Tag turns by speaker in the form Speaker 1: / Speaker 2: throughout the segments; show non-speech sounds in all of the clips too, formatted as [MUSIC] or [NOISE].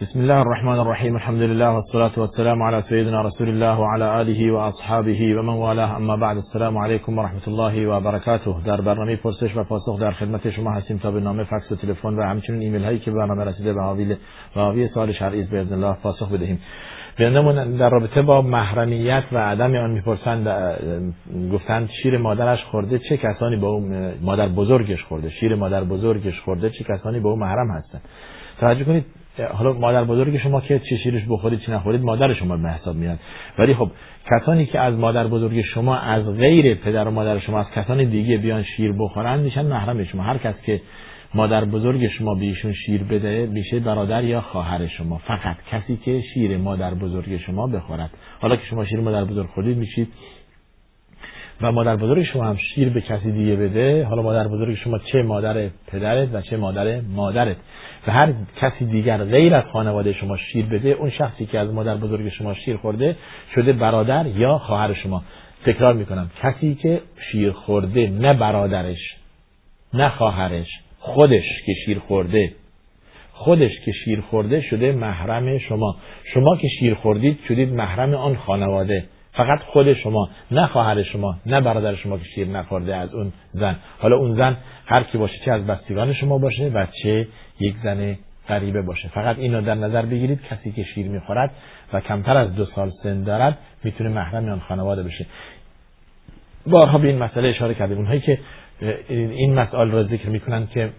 Speaker 1: بسم الله الرحمن الرحیم الحمد لله والصلاة والسلام على سيدنا رسول الله وعلى آله وأصحابه ومن والاه اما بعد السلام علیکم و رحمت الله و برکاته در برنامه پرسش و پاسخ در خدمت شما هستیم تا به نامه فکس و تلفن و همچنین ایمیل هایی که برنامه رسیده به حاوی حاوی سوال شرعی باذن الله پاسخ بدهیم بینمون در رابطه با محرمیت و عدم آن می‌پرسند گفتند شیر مادرش خورده چه کسانی با اون مادر بزرگش خورده شیر مادر بزرگش خورده چه کسانی با اون محرم هستند توجه کنید حالا مادر بزرگ شما که چه شیرش بخورید چه نخورید مادر شما به حساب میاد. ولی خب کسانی که از مادر بزرگ شما از غیر پدر و مادر شما از کسان دیگه بیان شیر بخورن میشن محرم شما. هر کس که مادر بزرگ شما به ایشون شیر بده میشه برادر یا خواهر شما. فقط کسی که شیر مادر بزرگ شما بخورد. حالا که شما شیر مادر بزرگ خورید میشید. و مادر بزرگ شما هم شیر به کسی دیگه بده حالا مادر بزرگ شما چه مادر پدرت و چه مادر مادرت. و هر کسی دیگر غیر از خانواده شما شیر بده اون شخصی که از مادر بزرگ شما شیر خورده شده برادر یا خواهر شما. تکرار می‌کنم. کسی که شیر خورده نه برادرش نه خواهرش خودش که شیر خورده. خودش که شیر خورده شده محرم شما. شما که شیر خوردید شدید محرم آن خانواده. فقط خود شما نه خواهر شما نه برادر شما که شیر نخورده از اون زن. حالا اون زن هر کی باشه چه از بستگان شما باشه و چه یک زن غریبه باشه. فقط اینو در نظر بگیرید کسی که شیر می‌خورد و کمتر از دو سال سن دارد می‌تونه محرم آن خانواده بشه. بارها به این مسئله اشاره کردیم. اونهایی که این مسئله را ذکر می‌کنن که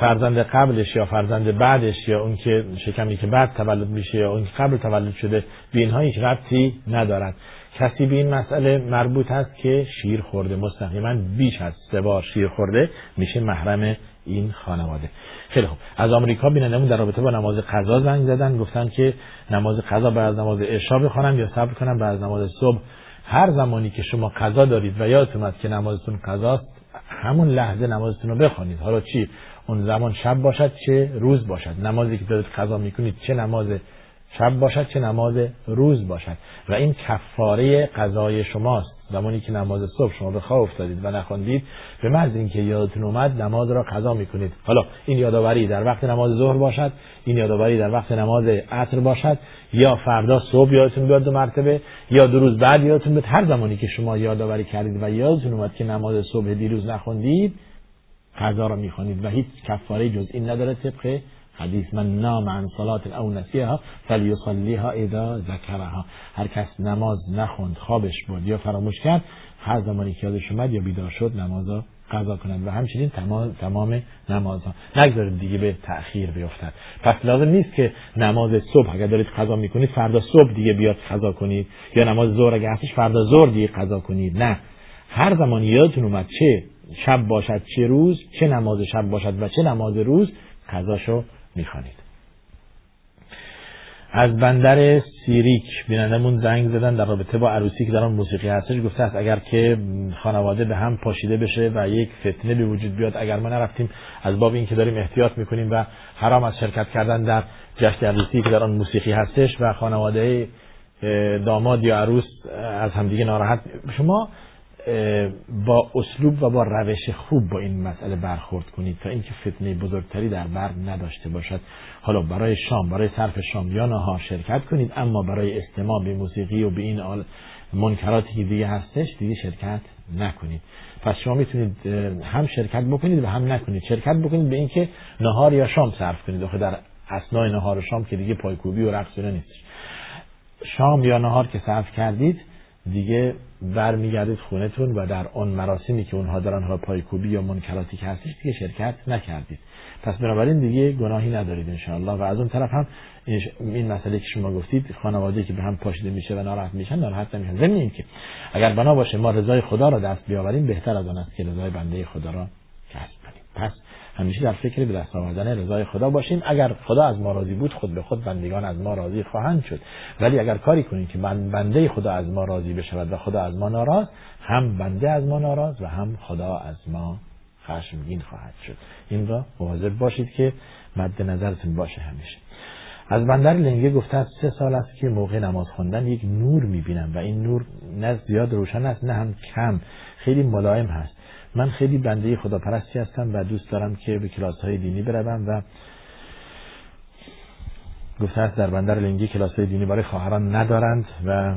Speaker 1: فرزند قبلش یا فرزند بعدش یا اون که شکمی که بعد تولد میشه یا اون که قبل تولد شده به اینها هیچ ربطی ندارد. کسی به این مسئله مربوط است که شیر خورده مستقیما بیش از سه بار شیر خورده میشه محرم این خانواده. خیلی خوب. از آمریکا بینندمون در رابطه با نماز قضا زنگ زدن گفتن که نماز قضا بعد از نماز عشا بخوانم یا صبر کنم بعد از نماز صبح. هر زمانی که شما قضا دارید و یادتون که نمازتون قضاست همون لحظه نمازتون رو بخوانید. حالا چی؟ اون زمان شب باشد چه روز باشد. نمازی که دارید قضا می‌کنید چه نماز شب باشد چه نماز روز باشد. و این کفاره قضای شماست. زمانی که نماز صبح شما به خواب افتادید و نخواندید به محض اینکه یادتون اومد نماز را قضا می‌کنید. حالا این یادآوری در وقت نماز ظهر باشد این یادآوری در وقت نماز عصر باشد یا فردا صبح یادتون بیاد دو مرتبه یا دو روز بعد یادتون بیاد. هر زمانی که شما یادآوری کردید و یادتون اومد که نماز صبح دیروز نخوندید قضا را می‌خوانید و هیچ کفاره جز این نداره طبق حدیث. من نام عن صلات او نسیها فلیصلیها اذا ذکرها. هر کس نماز نخوند خوابش بود یا فراموش کرد هر زمانی که یادش اومد یا بیدار شد نمازا قضا کنند و همچنین تمام تمام نمازها نگذارید دیگه به تأخیر بیفتد. پس لازم نیست که نماز صبح اگر دارید قضا می‌کنید فردا صبح دیگه بیاد قضا کنید. یا نماز ظهر اگر هستش فردا ظهر دیگه قضا کنید. نه. هر زمانی یادتون اومد چه شب باشد چه روز چه نماز شب باشد و چه نماز روز قضاشو می‌خوانید. از بندر سیریک بینندمون زنگ زدن در رابطه با عروسی که در آن موسیقی هستش گفته است اگر که خانواده به هم پاشیده بشه و یک فتنه به وجود بیاد اگر ما نرفتیم از باب این که داریم احتیاط می‌کنیم و حرام از شرکت کردن در جشن عروسی که در آن موسیقی هستش و خانواده داماد یا عروس از همدیگه ناراحت شما با اسلوب و با روش خوب با این مسئله برخورد کنید تا اینکه فتنه بزرگتری در بر نداشته باشد. حالا برای شام برای صرف شام یا نهار شرکت کنید اما برای استماع به موسیقی و به این آل منکراتی که دیگه هستش دیگه شرکت نکنید. پس شما می‌تونید هم شرکت بکنید و هم نکنید. شرکت بکنید به اینکه نهار یا شام صرف کنید. آخه در اسنای نهار و شام که دیگه پایکوبی و رقص نیستش. شام یا نهار که صرف کردید دیگه برمیگردید خونتون و در آن مراسمی که اونها دارن ها پایکوبی یا منکراتی که هستش دیگه شرکت نکردید. پس بنابراین دیگه گناهی ندارید انشاءالله. و از اون طرف هم این مسئله که شما گفتید خانواده که به هم پاشیده میشه و ناراحت میشن ناراحت نمیشن ضمن که. اگر بنا باشه ما رضای خدا را دست بیاوریم بهتر از آن است که رضای بنده خدا را کسب کنیم. پس همیشه در فکر به دست آوردن رضای خدا باشیم. اگر خدا از ما راضی بود خود به خود بندگان از ما راضی خواهند شد. ولی اگر کاری کنیم که بنده خدا از ما راضی بشود و خدا از ما ناراض هم بنده از ما ناراض و هم خدا از ما خشمگین خواهد شد. این را مواظب باشید که مد نظرتون باشه همیشه. از بندر لنگه گفته از سه سال است که موقع نماز خواندن یک نور می‌بینم و این نور نه زیاد روشن است نه هم کم. خیلی ملایم هست. من خیلی بنده خدا پرستی هستم و دوست دارم که به کلاس های دینی بروم و گفته است در بندر لنگی کلاس دینی برای خواهران ندارند و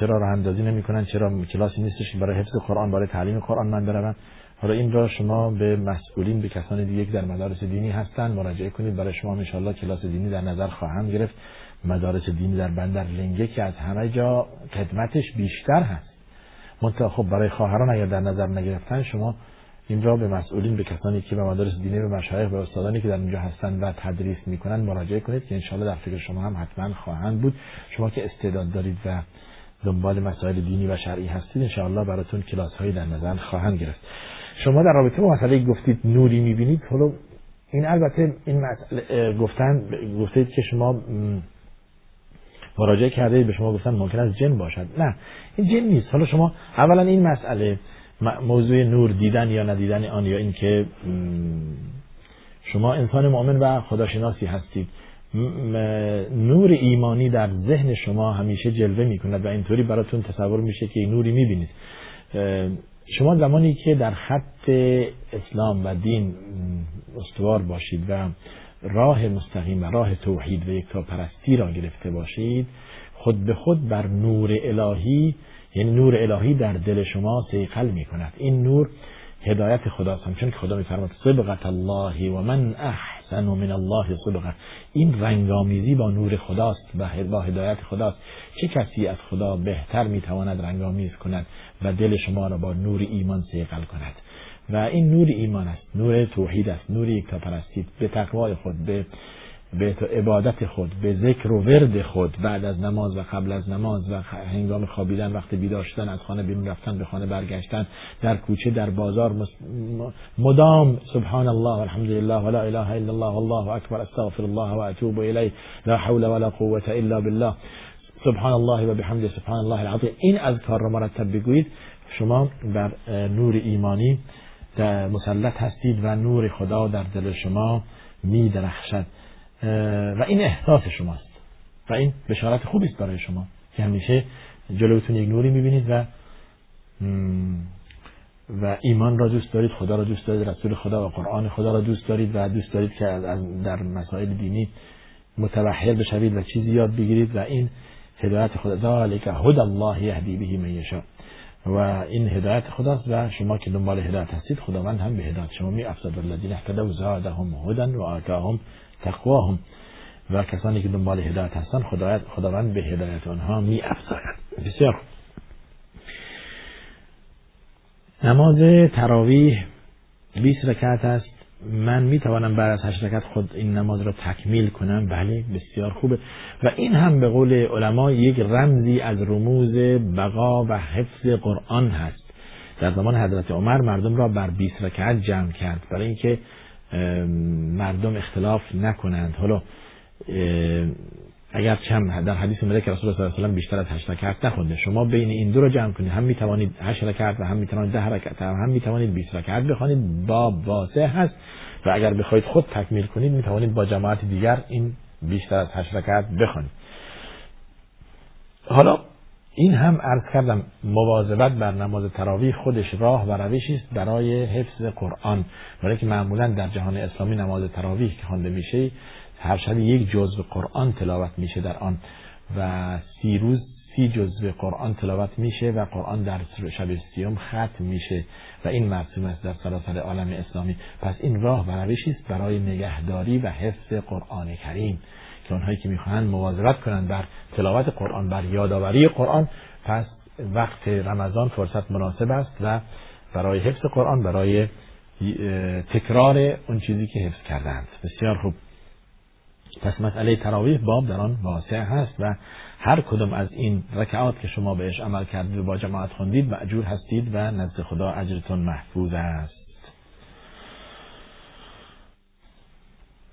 Speaker 1: چرا راه اندازی نمی‌کنن چرا کلاسی نیستش برای حفظ قرآن برای تعلیم قرآن من بروند حالا این را شما به مسئولین به کسان دیگه در مدارس دینی هستند مراجعه کنید. برای شما ان کلاس دینی در نظر خواهند گرفت. مدارس دینی در بندر لنگه که از همه جا خدمتش بیشتر هست. منتها خب برای خواهران اگر در نظر نگرفتن شما این را به مسئولین به کسانی که به مدارس دینی و مشایخ به استادانی که در اینجا هستند و تدریس می‌کنند مراجعه کنید که انشالله در فکر شما هم حتما خواهند بود. شما که استعداد دارید و دنبال مسائل دینی و شرعی هستید انشاءالله براتون کلاس هایی در نظر خواهند گرفت. شما در رابطه با مسئله گفتید نوری می‌بینید حالا این البته این مسئله گفتن گفتید که شما مراجعه کرده به شما گفتن ممکن است جن باشد. نه این جن نیست. حالا شما اولا این مسئله موضوع نور دیدن یا ندیدن آن یا اینکه شما انسان مؤمن و خداشناسی هستید. نور ایمانی در ذهن شما همیشه جلوه می کند و اینطوری براتون تصور میشه که نوری می‌بینید. شما زمانی که در خط اسلام و دین استوار باشید و راه مستقیم و راه توحید و یک پرستی را گرفته باشید خود به خود بر نور الهی یعنی نور الهی در دل شما سیقل می کند این نور هدایت خداست. چون که خدا میفرماد صبغت الله و من احسن من الله صبغت این رنگامیزی با نور خداست و با هدایت خداست. چه کسی از خدا بهتر می‌تواند رنگامیز کند و دل شما را با نور ایمان سیقل کند؟ و این نور ایمان است. نور توحید است. نور یک پرستید به تقوای خود به به عبادت خود به ذکر و ورد خود. بعد از نماز و قبل از نماز و هنگام خوابیدن وقت بیدار شدن از خانه بیرون رفتن به خانه برگشتن در کوچه در بازار مدام سبحان الله الحمد لله ولا اله الا الله والله اکبر. استغفر الله و اتوب الیه. لا حول ولا قوه الا بالله. سبحان الله و بحمد سبحان الله العظیم. این اذکار را مرتب بگویید. شما بر نور ایمانی مسلط هستید و نور خدا در دل شما می درخشد و این احساس شماست. و این بشارت خوبی است برای شما که همیشه جلوتون یک نوری می‌بینید و و ایمان را دوست دارید خدا را دوست دارید رسول خدا و قرآن خدا را دوست دارید و دوست دارید که در مسائل دینی متوحل بشوید و چیزی یاد بگیرید و این هدایت خدا ذالک هدى الله یهدی به من یشاء. و این هدایت خداست و شما که دنبال هدایت هستید خداوند هم به هدایت شما می افزاد الذین اهتدوا زادهم هدى و آتاهم تقواهم. و کسانی که دنبال هدایت هستن خداوند به هدایت آنها می افزاید بسیار نماز تراویح 20 رکعت است. من می توانم بعد از 8 رکعت خود این نماز را تکمیل کنم؟ بله بسیار خوبه. و این هم به قول علما یک رمزی از رموز بقا و حفظ قرآن هست. در زمان حضرت عمر مردم را بر 20 رکعت جمع کرد برای اینکه مردم اختلاف نکنند. حالا اگر چم در حدیث اومده که رسول الله صلی الله علیه و بیشتر از 8 رکعت نخونده. شما بین این دو رو جمع کنید هم می‌توانید 8 رکعت و هم می‌توانید 10 رکعت و هم می‌توانید 20 رکعت بخوانید. باب واسع هست. و اگر بخواید خود تکمیل کنید می‌توانید با جماعت دیگر این بیشتر از 8 رکعت بخوانید. حالا این هم عرض کردم مواظبت بر نماز تراویح خودش راه و روشی است برای حفظ قرآن. برای که معمولا در جهان اسلامی نماز تراویح که خوانده میشه هر شب یک جزء قرآن تلاوت میشه در آن و سی روز سی جزء قرآن تلاوت میشه و قرآن در شب سیوم ختم میشه و این مرسوم است در سراسر عالم اسلامی. پس این راه و روشی است برای نگهداری و حفظ قرآن کریم که آنهایی که می‌خواهند مواظبت کنند بر تلاوت قرآن بر یادآوری قرآن پس وقت رمضان فرصت مناسب است و برای حفظ قرآن برای تکرار اون چیزی که حفظ کردند بسیار خوب. پس مسئله تراویح باب در آن واسع هست و هر کدام از این رکعات که شما بهش عمل کردید و با جماعت خوندید معجور هستید و نزد خدا اجرتون محفوظ است.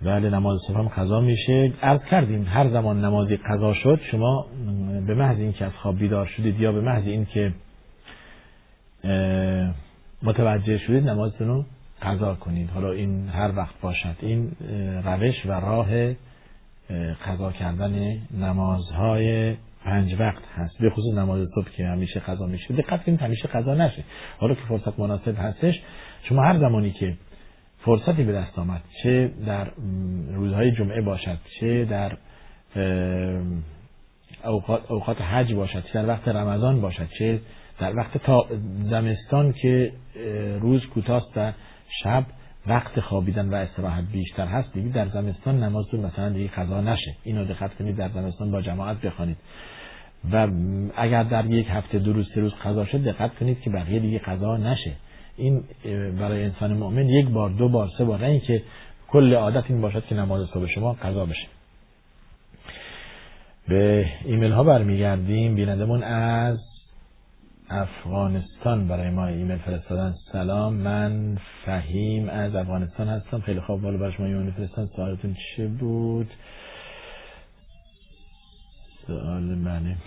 Speaker 1: بله نماز صبح هم قضا میشه. عرض کردیم هر زمان نمازی قضا شد شما به محض اینکه از خواب بیدار شدید یا به محض اینکه متوجه شدید نمازتون رو قضا کنید. حالا این هر وقت باشد. این روش و راه قضا کردن نمازهای پنج وقت هست. به خصوص نماز صبح که همیشه قضا میشه. دقت کنید همیشه قضا نشه. حالا که فرصت مناسب هستش شما هر زمانی که فرصتی به دست آمد چه در روزهای جمعه باشد چه در اوقات, اوقات حج باشد چه در وقت رمضان باشد چه در وقت تا زمستان که روز کوتاست و شب وقت خوابیدن و استراحت بیشتر هست دیگه در زمستان نماز مثلا دیگه قضا نشه. اینو دقت کنید در زمستان با جماعت بخوانید. و اگر در یک هفته دو روز سه روز قضا شد دقت کنید که بقیه دیگه قضا نشه. این برای انسان مؤمن یک بار دو بار سه بار نه که کل عادت این باشد که نماز صبح شما قضا بشه. به ایمیل ها برمیگردیم. بینندمون از افغانستان برای ما ایمیل فرستادن. سلام من فهیم از افغانستان هستم. خیلی خوب بالا برای شما ایمیل فرستادن. سوالتون چه بود؟ سوال منه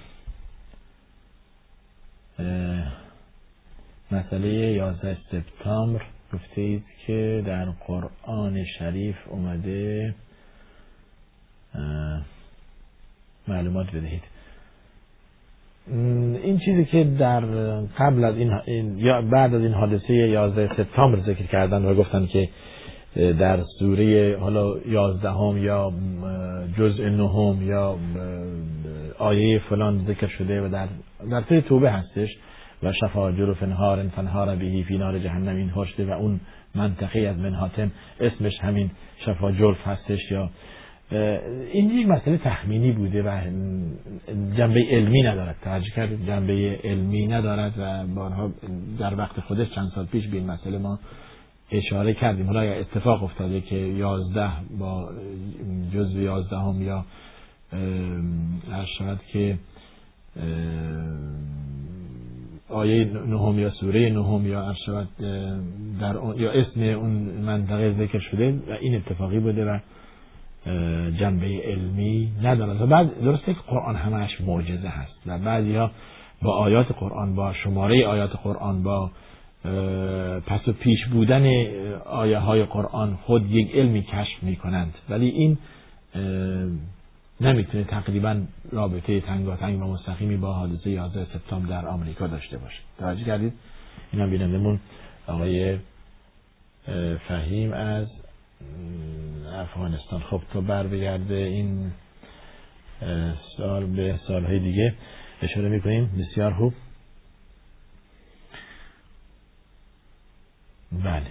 Speaker 1: مسئله 11 سپتامبر. گفته اید که در قرآن شریف اومده معلومات بدهید. این چیزی که در قبل از این یا بعد از این حادثه 11 سپتامبر ذکر کردن و گفتن که در سوره حالا یازدهم یا جزء نهم یا آیه فلان ذکر شده و در در سوره توبه هستش و شفا جرف نهار فنهار بهی فی نار جهنم این شده و اون منطقه از منحاتم اسمش همین شفا جرف هستش یا این یک مسئله تخمینی بوده و جنبه علمی ندارد. ترجیح کرد جنبه علمی ندارد و بارها در وقت خودش چند سال پیش به این مسئله ما اشاره کردیم. حالا اتفاق افتاده که یازده با جزو یازده هم یا شود که آیه نهم یا سوره نهم یا شود در یا اسم اون منطقه ذکر شده و این اتفاقی بوده و جنبه علمی ندارد و بعد درسته که قرآن همش معجزه هست. و بعضی ها با آیات قرآن با شماره آیات قرآن با پس و پیش بودن آیه های قرآن خود یک علمی کشف می کنند ولی این نمی‌تونه تقریبا رابطه تنگاتنگ و مستقیمی با حادثه 11 سپتامبر در آمریکا داشته باشه. توجه کردید؟ این هم بینندمون آقای فهیم از افغانستان. خب تا بر بگرده این سال به سالهای دیگه اشاره می‌کنیم. بسیار خوب. بله.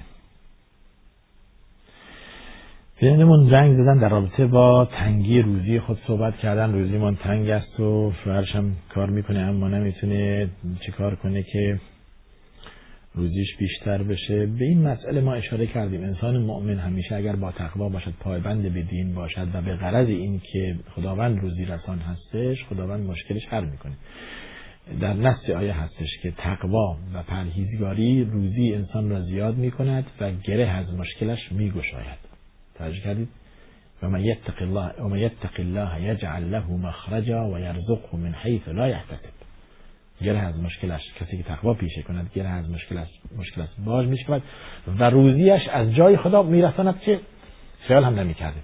Speaker 1: بینندمون زنگ زدن در رابطه با تنگی روزی خود صحبت کردن. روزیمان تنگ است و هم کار می‌کنه اما نمی‌تونه چه کار کنه که روزیش بیشتر بشه. به این مسئله ما اشاره کردیم. انسان مؤمن همیشه اگر با تقوا باشد پایبند به دین باشد و به غرض این که خداوند روزی رسان هستش خداوند مشکلش حل می‌کنه. در نص آیه هستش که تقوا و پرهیزگاری روزی انسان را زیاد می‌کند و گره از مشکلش میگشاید. توجه کردید؟ و من یتق الله و من یتق الله یجعل له مخرجا و یرزقه من حیث لا یحتسب. گره از مشکلش کسی که تقوا پیشه کند گره از مشکلش مشکلش باز می‌شود و روزیش از جای خدا میرساند که خیال هم نمی‌کرده.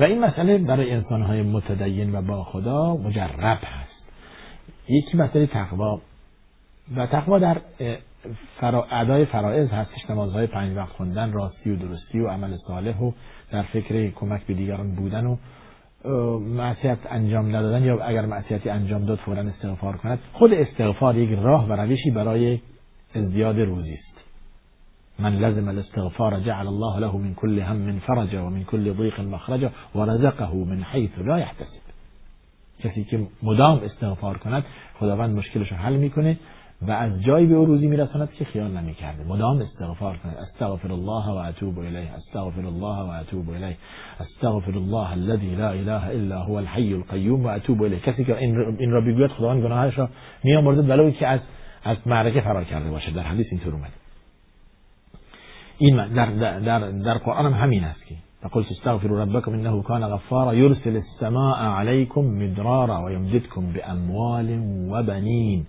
Speaker 1: و این مسئله برای انسانهای متدین و با خدا مجرب هست. یکی مسئله تقوا. و تقوا در فرا... ادای فرائض هستش نمازهای پنج وقت خوندن راستی و درستی و عمل صالح و در فکر کمک به دیگران بودن و معصیت انجام ندادن یا اگر معصیتی انجام داد فورا استغفار کند خود استغفار یک راه و روشی برای ازدیاد روزی است. من لزم الاستغفار جعل الله له من كل هم فرجا و من كل ضيق مخرجا و رزقه من حيث لا يحتسب کسی که مدام استغفار کند خداوند مشکلش حل می‌کنه و از جایی به أو روزی میرساند که خیال نمیکرده. مدام استغفار کنه. استغفر الله و اتوب الیه. استغفر الله و اتوب الیه. استغفر الله الذي لا اله الا هو الحي القيوم و اتوب الیه. کسی که این را بگوید خداوند گناهش را میامرزه ولو که از از معرکه فرار کرده باشه. در حدیث اینطور اومده. این در در, در قرآن هم همین است که فقلت استغفروا ربكم انه كان غفارا يرسل السماء عليكم مدرارا ويمددكم باموال وبنين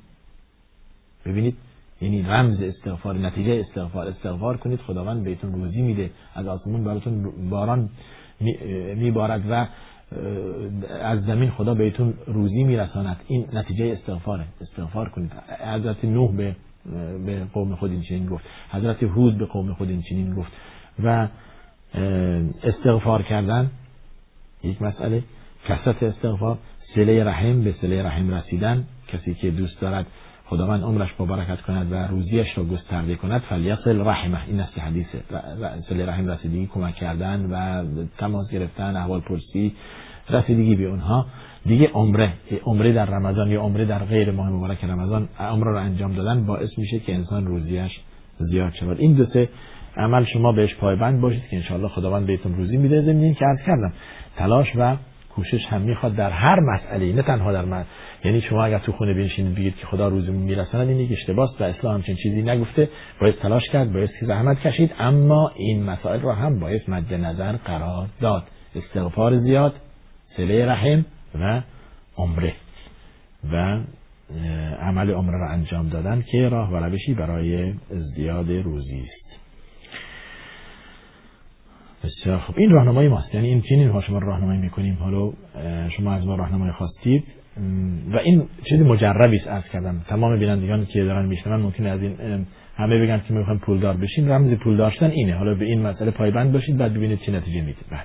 Speaker 1: ببینید یعنی رمز استغفار نتیجه استغفار استغفار کنید خداوند بهتون روزی میده از آسمون براتون باران میبارد و از زمین خدا بهتون روزی میرساند. این نتیجه استغفاره. استغفار کنید. حضرت نوح به به قوم خود این چنین گفت. حضرت هود به قوم خود این چنین گفت. و استغفار کردن یک مسئله. کسرت استغفار سله رحم به سله رحم رسیدن. کسی که دوست دارد خداوند عمرش مبارکت کند و روزیش را گسترده کند. فلیصل رحمه. این است حدیثه سله رحم رسیدگی کمک کردن و تماس گرفتن احوال پرسی رسیدگی به اونها. دیگه عمره عمره در رمضان یا عمره در غیر ماه مبارک رمضان عمره را انجام دادن باعث میشه که انسان روزیش زیاد شود. این دو سه عمل شما بهش پایبند باشید که انشاءالله خداوند بهتون روزی میده. زمین که عرض کردم تلاش و کوشش هم می‌خواد در هر مسئله نه تنها در یعنی شما اگر تو خونه بنشینید بگید که خدا روزمون میرساند این یک اشتباهه و اسلام همچین چیزی نگفته باید تلاش کرد باید زحمت کشید اما این مسائل را هم باید مد نظر قرار داد. استغفار زیاد سله رحم و عمره. و عمل عمره را انجام دادن که راه و روشی برای ازدیاد روزی است. بسیار خب این راهنمای ماست. یعنی این چنین ما شما راهنمایی می‌کنیم. حالا شما از ما راهنمایی خواستید. و این چیزی مجربی است از کردم. تمام بینندگان که دارن میشنون ممکن از این همه بگن که می‌خوایم پولدار بشیم. رمز پول داشتن اینه. حالا به این مسئله پایبند باشید بعد ببینید چه نتیجه می‌دید بله.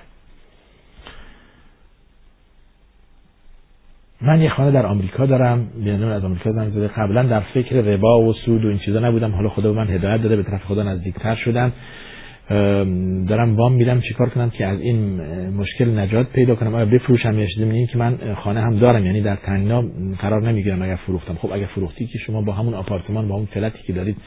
Speaker 1: من یه خانه در آمریکا دارم. بیانون از آمریکا زنگ زده. قبلا در فکر ربا و سود و این چیزا نبودم. حالا خدا به من هدایت داده. به طرف خدا نزدیکتر شدم. دارم وام میدم چیکار کنم که از این مشکل نجات پیدا کنم؟ آیا بفروشم یا چیزی؟ که من خانه هم دارم یعنی در تنگنا قرار نمی‌گیرم اگر فروختم. خب اگر فروختی که شما با همون آپارتمان با همون فلتی که دارید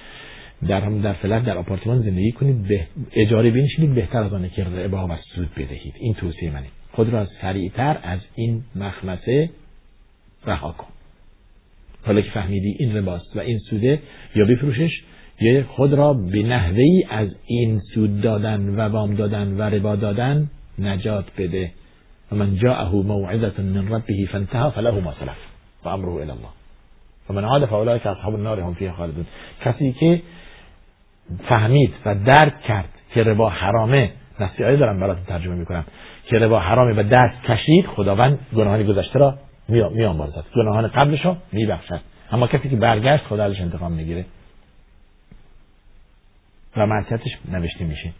Speaker 1: در هم در فلت در آپارتمان زندگی کنید به اجاره بنشینید بهتر از آنه که ربا و سود بدهید. این توصیه منه. خود را سریعتر از این مخمسه رها کن. حالا که فهمیدی این رباست و این سوده یا بفروشش یا خود را به نحوه از این سود دادن و وام دادن و ربا دادن نجات بده. و من جاءه موعظه من ربه فانتهى فله ما سلف و امره الى الله. و من عاد فاولئک اصحاب النار هم فیها خالدون. کسی که فهمید و درک کرد که ربا حرامه نصیحتی دارم براتون ترجمه می‌کنم. که ربا حرامه و دست کشید خداوند گناهان گذشته را میآمرزد. گناهان قبلش رو میبخشد. اما کسی که برگشت خدا ازش انتقام می‌گیره. و معصیتش نوشته میشه.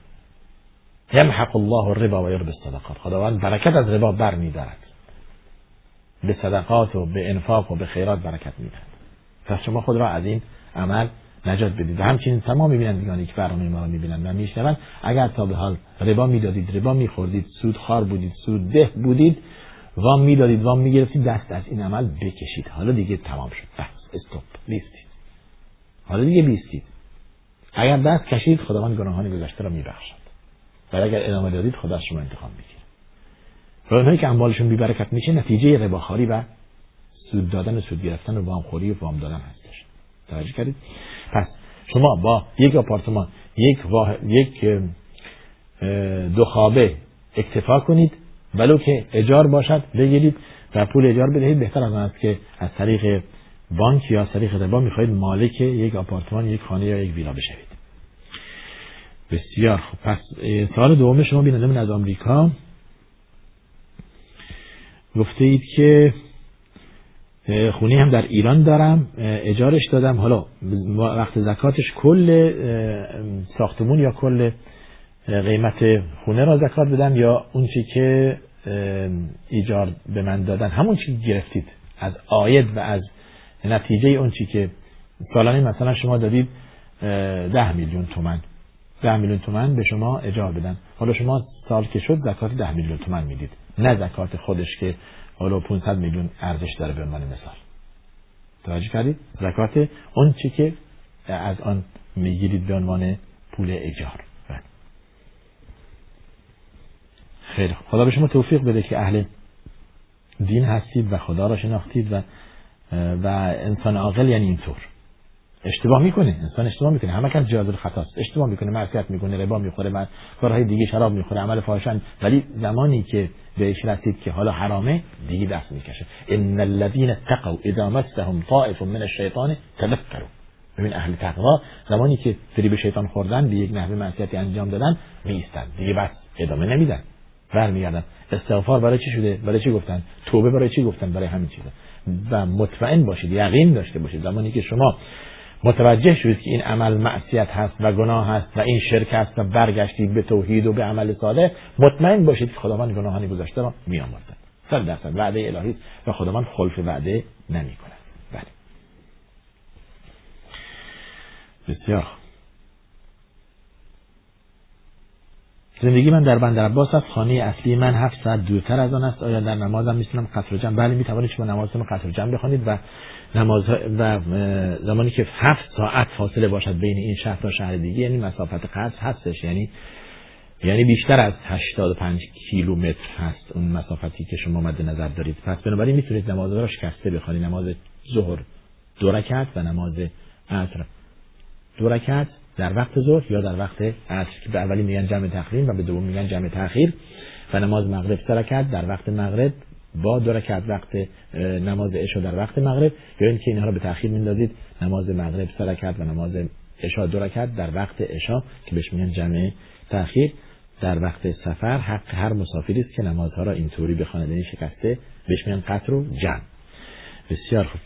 Speaker 1: یمحق الله الربا و یربی الصدقات. خداوند برکت از ربا بر میدارد. به صدقات و به انفاق و به خیرات برکت می‌دهد. پس شما خود را از این عمل نجات بدید. و همچنین تمام میبینندگانی که برنامه ما را می‌بینند و میشنوند. اگر تا به حال ربا می‌دادید ربا میخوردید سود خار بودید سود ده بودید وام می‌دادید وام می‌گرفتید دست از این عمل بکشید. حالا دیگه تمام شد. بس استوب. بیستید. حالا دیگه بیستید. اگر دست کشید خداوند گناهان گذشته را میبخشد. و اگر ادامه دادید خدا از شما انتقام می‌گیره. و اونهایی که اموالشون بیبرکت میشه نتیجه رباخاری و سود دادن و سود گرفتن و وامخوری و وام دادن هستش. توجه کردید؟ پس شما با یک آپارتمان یک یک دو خوابه اکتفا کنید. ولو که اجار باشد بگیرید و پول اجار بدهید. بهتر از است که از طریق بانک یا از طریق ربا می‌خواهید مالک یک آپارتمان یک خانه یا یک ویلا بشوید. بسیار خوب. پس سال دوم شما بیننده من از آمریکا. گفته اید که خونه هم در ایران دارم اجارش دادم. حالا وقت زکاتش کل ساختمون یا کل قیمت خونه را زکات بدم یا اون چی که ایجار به من دادن؟ همون چی گرفتید از آید و از نتیجه اون چی که سالانه مثلا شما دادید ده میلیون تومن ده میلیون تومن به شما اجار بدن. حالا شما سال که شد زکات ده میلیون تومن می‌دید. نه زکات خودش که حالا 500 میلیون ارزش داره به عنوان مثال. توجه کردید؟ زکات اون چی که از آن می‌گیرید به عنوان پول اجار. خیلی خدا به شما توفیق بده که اهل دین هستید و خدا را شناختید و و انسان عاقل یعنی اینطور. اشتباه می‌کنه انسان اشتباه می‌کنه. همه کس جاز خطاست. اشتباه می‌کنه معصیت می‌کنه ربا می‌خوره و کارهای دیگه شراب می‌خوره عمل فاحشن ولی زمانی که بهش رسید که حالا حرامه دیگه دست می‌کشه. ان الذين اتقوا اذا مسهم طائف من الشیطان تذكروا ببین اهل تقوا زمانی که فریب شیطان خوردن به یک نحوه معصیتی انجام دادن میستن دیگه بس ادامه نمیدن. برمیگردن. استغفار برای چی شده؟ برای چی گفتن؟ توبه برای چی گفتن؟ برای همین چیزا. و مطمئن باشید یقین داشته باشید زمانی که شما متوجه شدید که این عمل معصیت هست و گناه هست و این شرک هست و برگشتید به توحید و به عمل صالح مطمئن باشید که خداوند گناهانی گذاشته را میآمرزد. صد درصد وعده الهی و خداوند خلف وعده نمی کند بله. بسیار زندگی من در بندر عباس است. خانه اصلی من هفت ساعت دورتر از آن است. آیا در نمازم می‌تونم قطر جمع؟ بله می‌توانید شما نمازتون قطر جمع بخوانید و نماز و زمانی که هفت ساعت فاصله باشد بین این شهر تا شهر دیگه یعنی مسافت قطر هستش. یعنی یعنی بیشتر از 85 کیلومتر هست اون مسافتی که شما مد نظر دارید. پس بنابراین می‌تونید نماز را شکسته بخوانید. نماز ظهر دو رکعت و نماز عصر دو رکعت. در وقت ظهر یا در وقت عصر. که به اولی میگن جمع تقریم و به دوم میگن جمع تاخیر و نماز مغرب سه رکعت در وقت مغرب با دو رکعت وقت نماز عشا در وقت مغرب. یا اینکه اینها را به تاخیر میندازید نماز مغرب سه رکعت و نماز عشا دو رکعت در وقت عشا که بهش میگن جمع تاخیر در وقت سفر حق هر مسافری است که نمازها را اینطوری بخواند این شکسته بهش میگن قطر و جمع. بسیار خوب.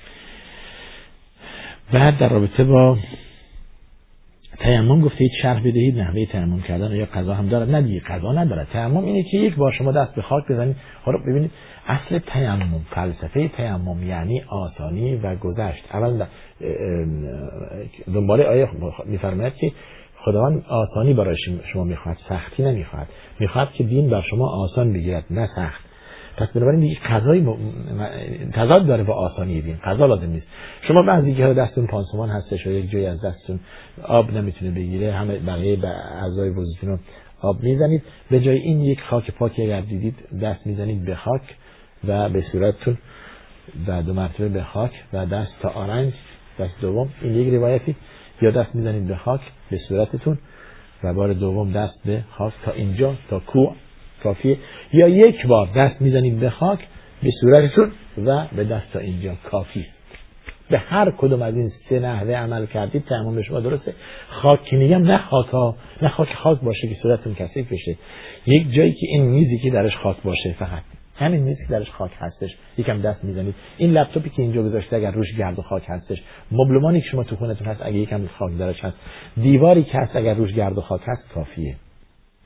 Speaker 1: بعد در رابطه با تیمم گفتید شرح بدهید نحوه تیمم کردن یا قضا هم دارد. نه دیگه قضا ندارد. تیمم اینه که یک بار شما دست به خاک بزنید. حالا ببینید اصل تیمم فلسفه تیمم یعنی آسانی و گذشت. اول دنباله آیه میفرماید که خداوند آسانی برای شما می‌خواد سختی نمی‌خواد می‌خواد که دین بر شما آسان بگیرد نه سخت. پس بنابراین دیگه قضای تضاد داره با آسانی دین. قضا لازم نیست. شما بعضی که دستتون پانسمان هستش و یک جایی از دستتون آب نمی‌تونه بگیره همه بقیه به اعضای وضوتون رو آب می‌زنید. به جای این یک خاک پاکی اگر دیدید دست می‌زنید به خاک و به صورتتون و دو مرتبه به خاک و دست تا آرنج دست دوم. این یک روایتی. یا دست می‌زنید به خاک به صورتتون و بار دوم دست به خاک تا اینجا تا کو کافیه یا یک بار دست می‌زنید به خاک به صورتتون و به دست تا اینجا. کافی به هر کدوم از این سه نحوه عمل کردید تمام شما درسته. خاک که میگم نه ها نه خاک خاک باشه که صورتتون کثیف بشه. یک جایی که این میزی که درش خاک باشه فقط. همین میزی که درش خاک هستش. یکم دست می‌زنید. این لپتاپی که اینجا گذاشته اگر روش گرد و خاک هستش. مبلمانی که شما تو خونتون هست اگه یکم خاک درش هست. دیواری که هست اگر روش گرد و خاک هست کافیه.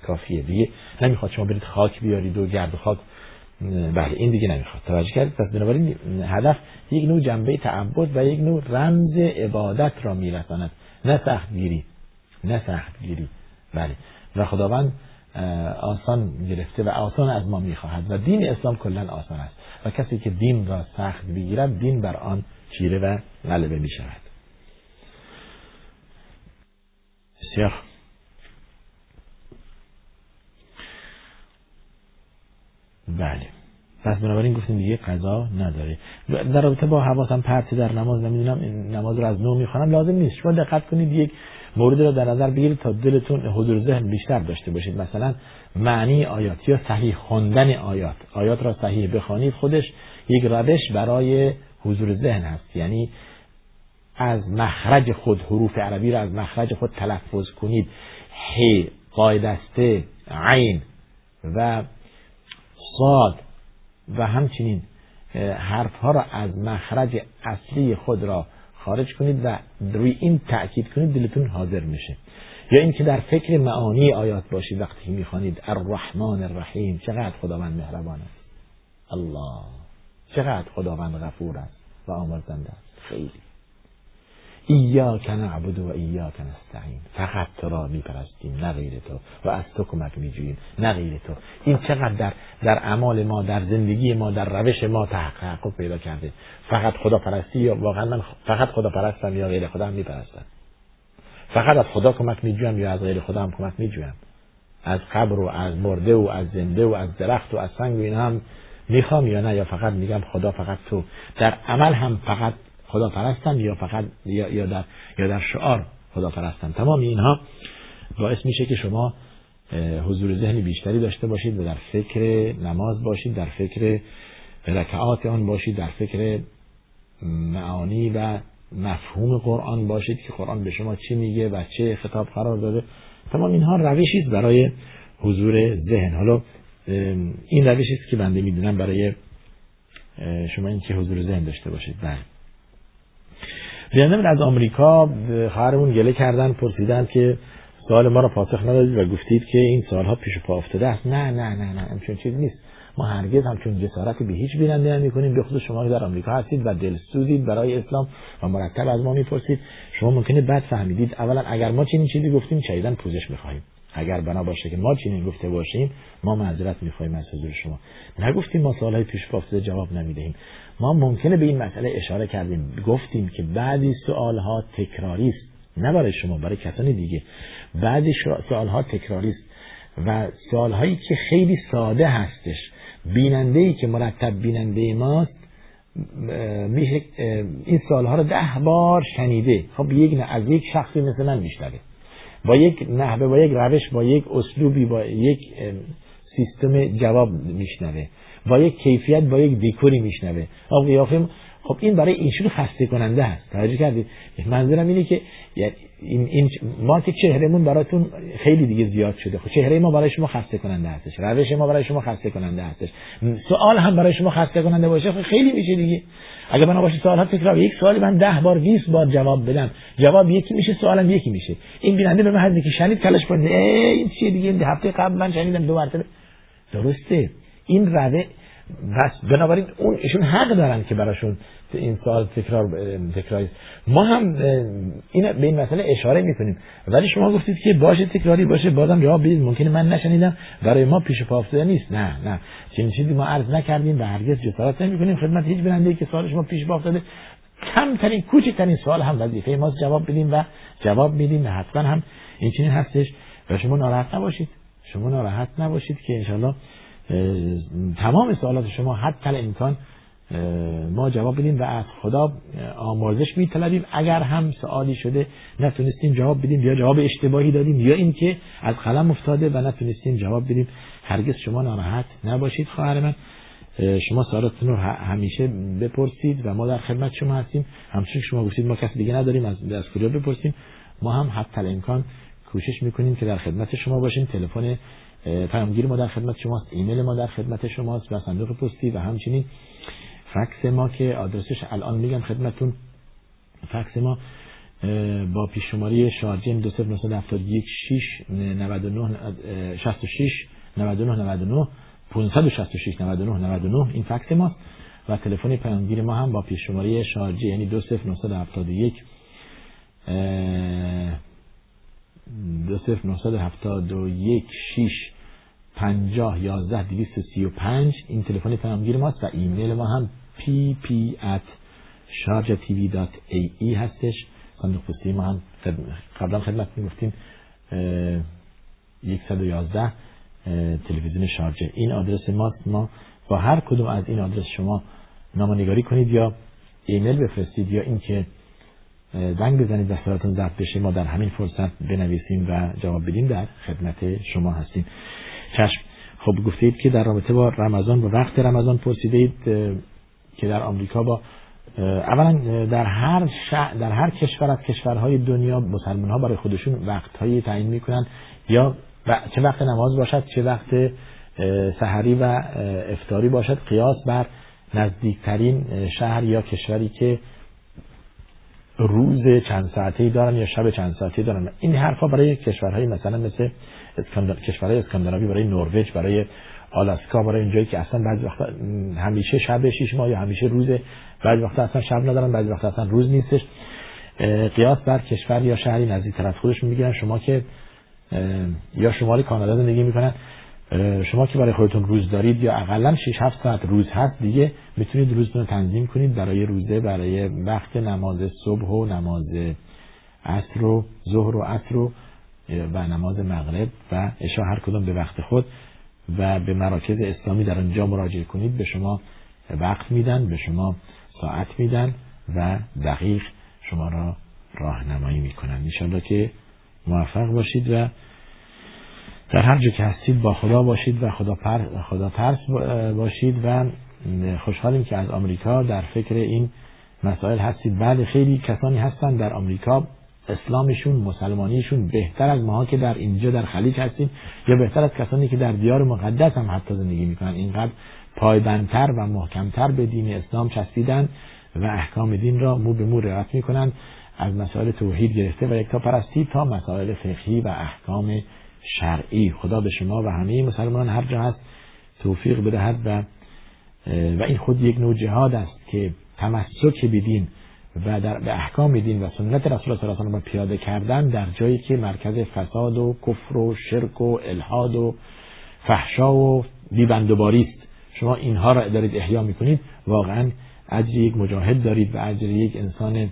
Speaker 1: کافیه دیگه. نمی‌خواد شما برید خاک بیارید و گرد خاک بله این دیگه نمی‌خواد. توجه کردید؟ پس بنابراین هدف یک نوع جنبه تعبد و یک نوع رمز عبادت را میرساند. نه سخت گیری نه سخت گیری بله. و خداوند آسان گرفته و آسان از ما می‌خواهد و دین اسلام کلا آسان است. و کسی که دین را سخت بگیرد دین بر آن چیره و غلبه می شود بله. پس بنابراین گفتیم دیگه قضا نداره. در رابطه با حواسم پرتی در نماز نمی‌دونم نماز رو از نو می‌خوانم. لازم نیست. شما دقت کنید یک مورد رو در نظر بگیرید تا دلتون حضور ذهن بیشتر داشته باشید. مثلا معنی آیات یا صحیح خوندن آیات. آیات را صحیح بخوانید. خودش یک روش برای حضور ذهن هست. یعنی از مخرج خود حروف عربی را از مخرج خود تلفظ کنید. ه قایدسته عین و صاد و همچنین حرف ها را از مخرج اصلی خود را خارج کنید و روی این تأکید کنید دلتون حاضر میشه. یا اینکه در فکر معانی آیات باشید وقتی می‌خوانید الرحمن الرحیم چقدر خداوند مهربان است. الله! چقدر خداوند غفور است و آمرزنده است. خیلی. ایاک نعبد و ایاک نستعین فقط تو را میپرستیم نه غیر تو. و از تو کمک میجوییم نه غیر تو. این چقدر در در اعمال ما در زندگی ما در روش ما تحقق پیدا کرده. فقط خدا پرستی یا واقعا من فقط خدا پرستم یا غیر خدا میپرستم؟ فقط از خدا کمک میجویم یا از غیر خدا هم کمک میجویم از قبر و از مرده و از زنده و از درخت و از سنگ و این هم می‌خوام یا نه؟ یا فقط میگم خدا فقط تو. در عمل هم فقط خدا پرستم یا فقط یا, در یا در شعار خدا پرستم تمام اینها باعث میشه که شما حضور ذهنی بیشتری داشته باشید و در فکر نماز باشید در فکر رکعات آن باشید در فکر معانی و مفهوم قرآن باشید که قرآن به شما چی میگه و چه خطاب قرار داده. تمام اینها روشی برای حضور ذهن. حالا این روشی است که بنده می‌دونم برای شما این که حضور ذهن داشته باشید. بله. بیانده از آمریکا خواهرمون گله کردن پرسیدن که سوال ما را پاسخ ندادید و گفتید که این سالها پیش پا افتاده است. نه نه نه نه همچون چیز نیست. ما هرگز همچون جسارت به هیچ بیننده نمی کنیم به خود شما در آمریکا هستید و دلسوزید برای اسلام و مرتب از ما می‌پرسید. شما ممکنه بد فهمیدید. اولا اگر ما چنین چیزی گفتیم چیدن پوزش می‌خواهیم. اگر بنا باشه که ما چنین گفته باشیم ما معذرت می‌خواهیم از حضور شما. نگفتیم ما سوالهای پیش افتاده جواب نمی‌دهیم. ما ممکنه به این مسئله اشاره کردیم. گفتیم که بعضی سوالها تکراری است. نه برای شما برای کسان دیگه. بعضی سوالها تکراری است. و سوالهایی که خیلی ساده هستش. بیننده ای که مرتب بیننده ماست این سالها رو ده بار شنیده. خب یک از یک شخصی مثل من میشنوه با یک نحوه با یک روش با یک اسلوبی با یک سیستم جواب میشنوه. با یک کیفیت با یک دیکوری میشنوه. قیافه خب این برای ایشون خسته کننده هست. توجه کردید؟ منظورم اینه که این, این ما که چهرهمون براتون خیلی دیگه زیاد شده. خب چهره ما برای شما خسته کننده هستش. روش ما برای شما خسته کننده هستش. سوال هم برای شما خسته کننده باشه خب خیلی میشه دیگه. اگه بنا باشه سوال ها تکرار یک سوالی من ده بار 20 بار جواب بدم. جواب یکی میشه سوالم یکی میشه. این بیننده به من که شنید کلش کنه این چیه دیگه؟ هفته قبل من شنیدم دو مرتبه. درسته. این روه بس بنابراین اون ایشون حق دارن که براشون این سوال تکرار تکراری. ما هم این به این مسئله اشاره می‌کنیم. ولی شما گفتید که باشه تکراری باشه بازم جواب بدید. ممکنه من نشنیدم. برای ما پیش پا افتاده نیست. نه نه. چنین چیزی ما عرض نکردیم و هرگز جسارت نمی‌کنیم. خدمت هیچ بننده که سوال شما پیش پا افتاده کمترین کوچکترین سوال هم وظیفه ماست. جواب بدیم و جواب میدیم و حتما هم این چنین هستش. و شما ناراحت نباشید. شما ناراحت نباشید که انشالله تمام سوالات شما حتی امکان ما جواب بدیم و از خدا آمرزش میطلبیم. اگر هم سوالی شده نتونستیم جواب بدیم یا جواب اشتباهی دادیم یا اینکه از قلم افتاده و نتونستیم جواب بدیم. هرگز شما ناراحت نباشید خواهر من. شما سوالاتتون رو همیشه بپرسید و ما در خدمت شما هستیم. همچنین شما گفتید ما کسی دیگه نداریم از از کجا بپرسیم؟ ما هم حتی امکان کوشش می‌کنیم که در خدمت شما باشیم. تلفن پیامگیر ما در خدمت شماست. ایمیل ما در خدمت شماست و صندوق پستی و همچنین فکس ما که آدرسش الان میگم خدمتون. فکس ما با پیش شماره شارجه 20971 6 99 66 99 99 566 99 99 این فکس ماست و تلفن پیامگیر ما هم با پیش شماره شارجه یعنی 20971 20971 6 50 11 235 این تلفن پیامگیر ماست و ایمیل ما هم pp at sharjatv.ae هستش. صندوق پستی ما هم قبلا خدمت می‌گفتیم 111 تلویزیون شارجه این آدرس ماست. ما با هر کدوم از این آدرس شما نامنگاری کنید یا ایمیل بفرستید یا اینکه زنگ بزنید و صداتون ضبط بشه ما در همین فرصت بنویسیم و جواب بدیم. در خدمت شما هستیم. چشم. خب گفتید که در رابطه با رمضان و وقت رمضان پرسیدید که در آمریکا با اولا در هر در هر کشور از کشورهای دنیا مسلمان ها برای خودشون وقت هایی تعیین می‌کنن یا چه وقت نماز باشد چه وقت سحری و افتاری باشد. قیاس بر نزدیکترین شهر یا کشوری که روز چند ساعته دارن یا شب چند ساعته دارن. این حرفا برای کشورهای مثلا مثل اسکاندر... کشورهای اسکاندیناوی برای نروژ برای آلاسکا برای اینجایی که اصلا بعضی وقتا همیشه شب شیش ماه یا همیشه روز بعضی وقتا اصلا شب ندارن بعضی وقتا اصلا روز نیستش. قیاس بر کشور یا شهری نزدیک طرف خودشون می‌گیرن. شما که یا شمال کانادا زندگی می‌کنن شما که برای خودتون روز دارید یا اقلا 6 7 ساعت روز هست دیگه می‌تونید روزتون رو تنظیم کنید برای روزه برای وقت نماز صبح و نماز عصر و ظهر و عصر. و و نماز مغرب و عشا هر کدوم به وقت خود و به مراکز اسلامی در آنجا مراجعه کنید. به شما وقت میدن به شما ساعت میدن و دقیق شما را راهنمایی می‌کنن. انشالله که موفق باشید و در هر جا که هستید با خدا باشید و خدا, پر خدا ترس باشید و خوشحالیم که از آمریکا در فکر این مسائل هستید. بعد خیلی کسانی هستند در آمریکا. اسلامشون مسلمانیشون بهتر از ماها که در اینجا در خلیج هستیم یا بهتر از کسانی که در دیار مقدس هم حتی زندگی می‌کنن. اینقدر پایبندتر و محکمتر به دین اسلام چسبیدن و احکام دین را مو به مو رعایت می‌کنند از مسائل توحید گرفته و یکتا پرستی تا مسائل فقهی و احکام شرعی. خدا به شما و همه مسلمان هر جا هست توفیق بدهد و و این خود یک نوع جهاد است که تمسک بدین و در به احکام دین و سنت رسول الله صلی الله پیاده کردن در جایی که مرکز فساد و کفر و شرک و الحاد و فحشا و بیبندوباری است. شما اینها را دارید احیا می‌کنید. واقعا اجر یک مجاهد دارید و اجر یک انسان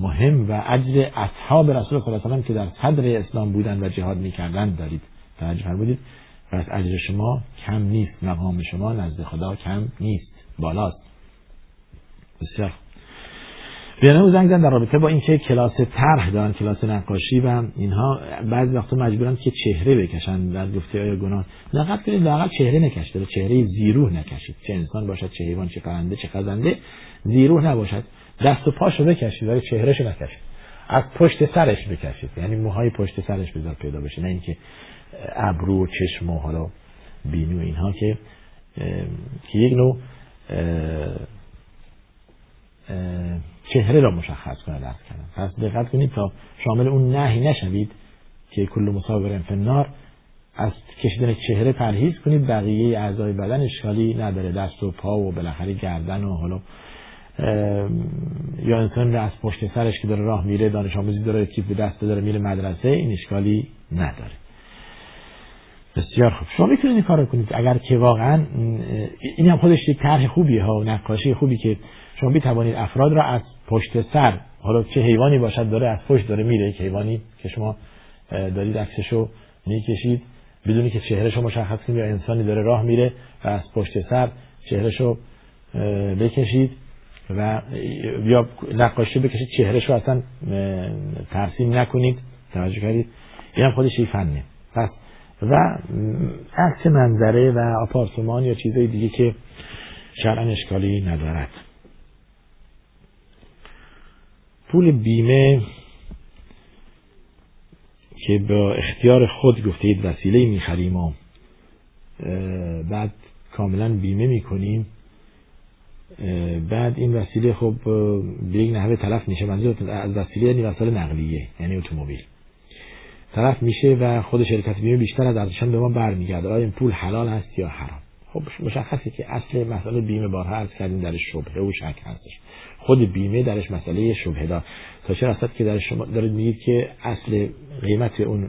Speaker 1: مهم و اجر اصحاب رسول الله صلی الله که در صدر اسلام بودن و جهاد می‌کردن دارید. توجه فرمودید. پس اجر شما کم نیست. مقام شما نزد خدا کم نیست. بالاست. بسیار بیانه زنگ زن در رابطه با اینکه کلاس طرح دارن کلاس نقاشی و اینها بعضی وقتا مجبورن که چهره بکشن در گفته های گناه نقد کنید لاقل چهره نکشته چهره زیروح نکشید. چه انسان باشد چه حیوان چه پرنده چه خزنده زیروح نباشد. دست و پاشو بکشید ولی چهرهشو نکشید. از پشت سرش بکشید. یعنی موهای پشت سرش بذار پیدا بشه. نه اینکه ابرو و چشم و حالا بینی و اینها که که یک نوع چهره را مشخص کنه درس کردن پس دقت کنید تا شامل اون نهی نشوید که کل مصابر فنار از کشیدن چهره پرهیز کنید. بقیه اعضای بدن اشکالی نداره. دست و پا و بالاخره گردن و حالا یا انسان از پشت سرش که داره راه میره دانش آموزی داره کیف به دست داره میره مدرسه این اشکالی نداره. بسیار خوب. شما می‌تونید این کار کنید. اگر که واقعا این هم خودش یک طرح خوبیه ها و نقاشی خوبی که شما می‌توانید افراد را از پشت سر حالا چه حیوانی باشد داره از پشت داره میره یک حیوانی که شما دارید عکسشو می‌کشید بدونی که چهرهشو مشخص کنید یا انسانی داره راه میره و از پشت سر چهرهشو بکشید و یا نقاشی بکشید چهرهشو اصلا ترسیم نکنید. توجه کردید. این هم خودش فنه. پس و عکس منظره و آپارتمان یا چیزهای دیگه که شرعا اشکالی ندارد. پول بیمه که با اختیار خود گفتید وسیله می‌خریم و بعد کاملا بیمه می‌کنیم بعد این وسیله خب به یک نحوه تلف میشه. منظور از وسیله یعنی وسایل نقلیه یعنی اتومبیل. طرف میشه و خود شرکت بیمه بیشتر از ارزشش به ما برمیگرده. آیا این پول حلال هست یا حرام؟ خب مشخصه که اصل مسئله بیمه بارها عرض کردیم در شبهه و شک هستش. خود بیمه درش مسئله شبهه دار. تا چه رسد که در شما دارید میگید که اصل قیمت اون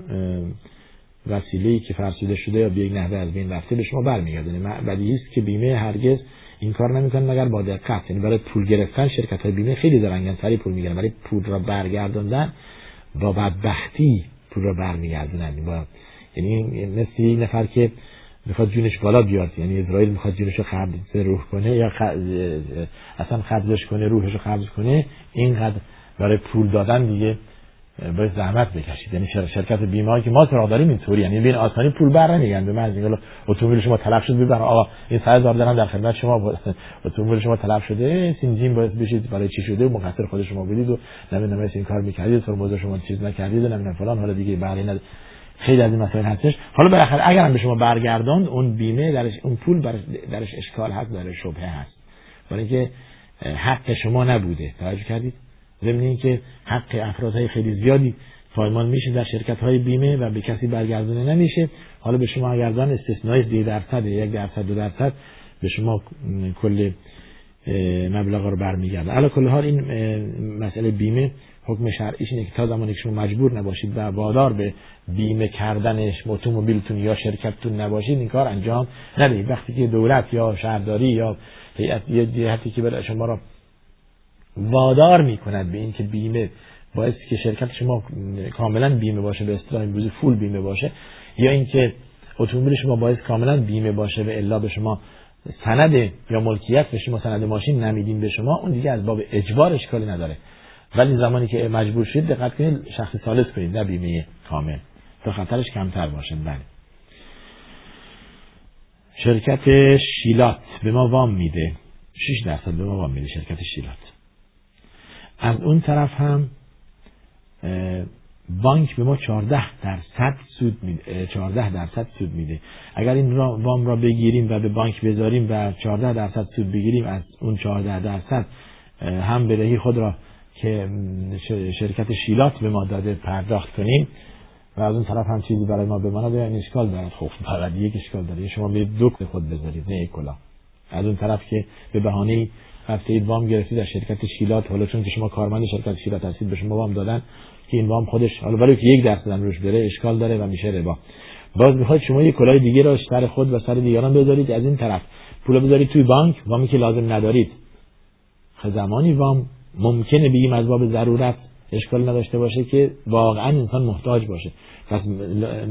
Speaker 1: وسیله که فرسوده شده یا به یک نحوه از بین رفته به شما برمیگرده. یعنی بدیهی است که بیمه هرگز این کار نمی‌کنه مگر با دقت. یعنی برای پول گرفتن شرکت های بیمه خیلی دارن سری پول می‌گیرن. ولی پول را برگردوندن با بدبختی پول را برمیگردونن. با یعنی مثل یک نفر که می‌خواد جونش بالا بیاد. یعنی اسرائیل می‌خواد جونش رو قبض روح کنه یا اصلا قبضش کنه روحش رو قبض کنه اینقدر برای پول دادن دیگه باید زحمت بکشید. یعنی شرکت بیمه که ما سراغ داریم اینطوری. یعنی بین آسانی پول بر نمیگن به من از اتومبیل شما تلف شد ببر آقا این 3000 دارم در خدمت شما [LAUGHS] اتومبیل شما تلف شده. سینجین باید بشید برای چی شده و مقصر خود شما بودید و نمی‌دونم این کار می‌کردید. ترمز شما چیز نکردید نمی‌دونم فلان. حالا دیگه ند... خیلی از این مسائل هستش. حالا بالاخره اگر هم به شما برگرداند اون بیمه درش اون پول درش اشکال هست داره شبهه هست. برای اینکه حق شما نبوده. توجه کردید؟ ضمن که حق افرادهای خیلی زیادی پایمان میشه در شرکت های بیمه و به کسی برگردونه نمیشه. حالا به شما اگر دان استثنایی دی درصد یک درصد دو درصد به شما کل مبلغ رو برمیگرده علا کل حال این مسئله بیمه حکم شرعیش اینه که تا زمانی که شما مجبور نباشید و وادار به بیمه کردنش اتومبیلتون یا شرکتتون نباشید این کار انجام ندهید. وقتی که دولت یا شهرداری یا هیئت یا جهتی که برای شما را وادار می‌کند به اینکه بیمه باعث که شرکت شما کاملا بیمه باشه به اصطلاح امروزی فول بیمه باشه یا اینکه اتومبیل شما باعث کاملا بیمه باشه و الا به شما سند یا ملکیت به شما سند ماشین نمیدیم به شما اون دیگه از باب اجبار اشکالی نداره. ولی زمانی که مجبور شید دقت کنید شخص ثالث کنید نه بیمه کامل. تا خطرش کمتر باشه. بله. شرکت شیلات به ما وام میده. 6 درصد به ما وام میده شرکت شیلات. از اون طرف هم بانک به ما 14 درصد سود میده 14 درصد سود میده. اگر این را وام را بگیریم و به بانک بذاریم و 14 درصد سود بگیریم از اون 14 درصد هم برهی خود را که شرکت شیلات به ما داده پرداخت کنیم و از اون طرف هم چیزی برای ما بماند. این اشکال دارد خب فقط یک اشکال داره. شما به دو خود بذارید نه کلا. از اون طرف که به بهانه هفته وام گرفتید از شرکت شیلات حالا چون که شما کارمند شرکت شیلات هستید به شما وام دادن. که این وام خودش حالا ولی که یک درصد هم روش بره اشکال داره و میشه ربا. باز می‌خواد شما یک کلاه دیگه را سر خود و سر دیگران بذارید از این طرف. پول بذارید توی بانک وامی که لازم ندارید. زمانی وام ممکنه بگیم از باب ضرورت اشکال نداشته باشه که واقعا انسان محتاج باشه. پس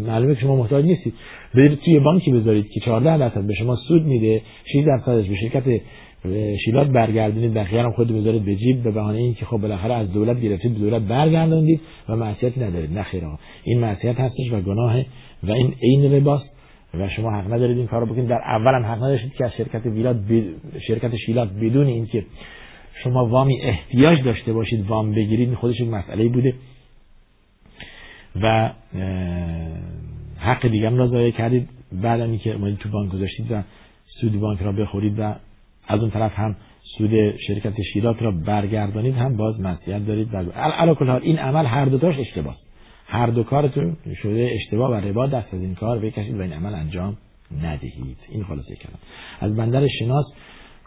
Speaker 1: معلومه که شما محتاج نیستید. برید توی بانکی بذارید که 14 درصد به شما سود میده 6 درصدش به شرکت شیلات برگردونید بقیه هم خود بذارید به جیب به بهانه اینکه خب بالاخره از دولت گرفتید به دولت برگردوندید و معصیتی ندارید. نه این معصیت هستش و گناه و این عین رباست و شما حق ندارید این کارو بکنید. در اول هم حق نداشتید که از شرکت ویلات شرکت شیلات بدون اینکه شما وامی احتیاج داشته باشید وام بگیرید خودش یک مسئله بوده. و حق دیگران را ضایع کردید. بعد اینکه اومدید تو بانک گذاشتید و سود بانک را بخورید و از اون طرف هم سود شرکت شیرات را برگردانید هم باز مسئولیت دارید. کل حال این عمل هر دو تاش اشتباه. هر دو کارتون شده اشتباه و ربا دست از این کار بکشید و این عمل انجام ندهید. این خلاصه کلام. از بندر شناس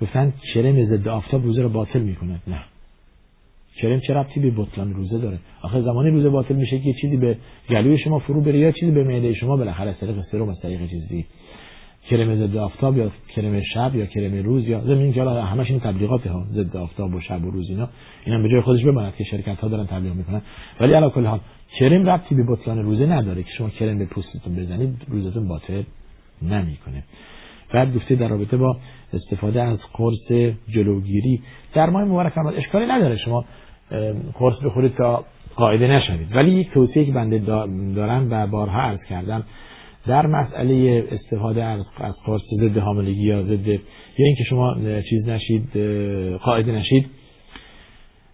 Speaker 1: گفتن کرم ضد آفتاب روزه رو باطل می‌کنه. نه. کرم چه ربطی به بطلان روزه داره؟ آخه زمانی روزه باطل میشه که چیزی به گلوی شما فرو بره یا چیزی به معده شما بالاخره از طریق سرم از چیزی کرم ضد آفتاب یا کرم شب یا کرم روز یا زمین که همش این تبلیغات ها ضد آفتاب و شب و روز اینا اینا به جای خودش بماند که شرکت ها دارن تبلیغ می‌کنن. ولی علا کل حال کرم ربطی به بطلان روزه نداره که شما کرم به پوستتون بزنید روزتون باطل نمی‌کنه. بعد گفته در رابطه با استفاده از قرص جلوگیری در ماه مبارک رمضان اشکالی نداره شما قرص بخورید تا قاعده نشوید. ولی یک توصیه که بنده دارم و بارها عرض کردم در مسئله استفاده از قرص ضد حاملگی یا ضد یا اینکه شما چیز نشید قاعده نشید.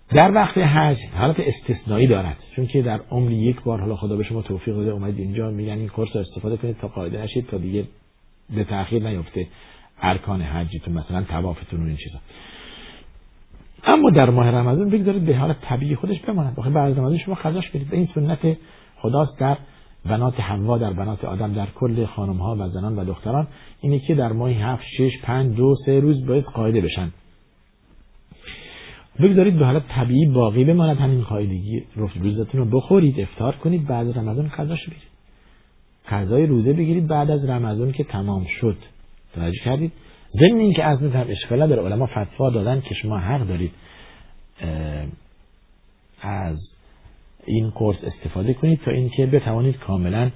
Speaker 1: در وقت حج حالت استثنایی دارد چون که در عمری یک بار حالا خدا به شما توفیق داده اومد اینجا میگن این قرص استفاده کنید تا قاعده نشید تا دیگه به تاخیر نیفته ارکان حجتون مثلا توافتون و این چیزا. اما در ماه رمضان بگذارید به حالت طبیعی خودش بماند. بخیر بعد رمضان شما خزاش برید. این سنت خداست در بنات حوا در بنات آدم در کل خانم ها و زنان و دختران اینه که در ماه هفت شش پنج دو سه روز باید قاعده بشن. بگذارید به حالت طبیعی باقی بماند همین قاعدگی روزتون رو بخورید افتار کنید بعد رمضان خزاش برید غذای روزه بگیرید بعد از رمضان که تمام شد. توجه کردید؟ ضمن اینکه از هم اشکال در علما فتوا دادن که شما حق دارید از این قرص استفاده کنید تا اینکه بتوانید کاملا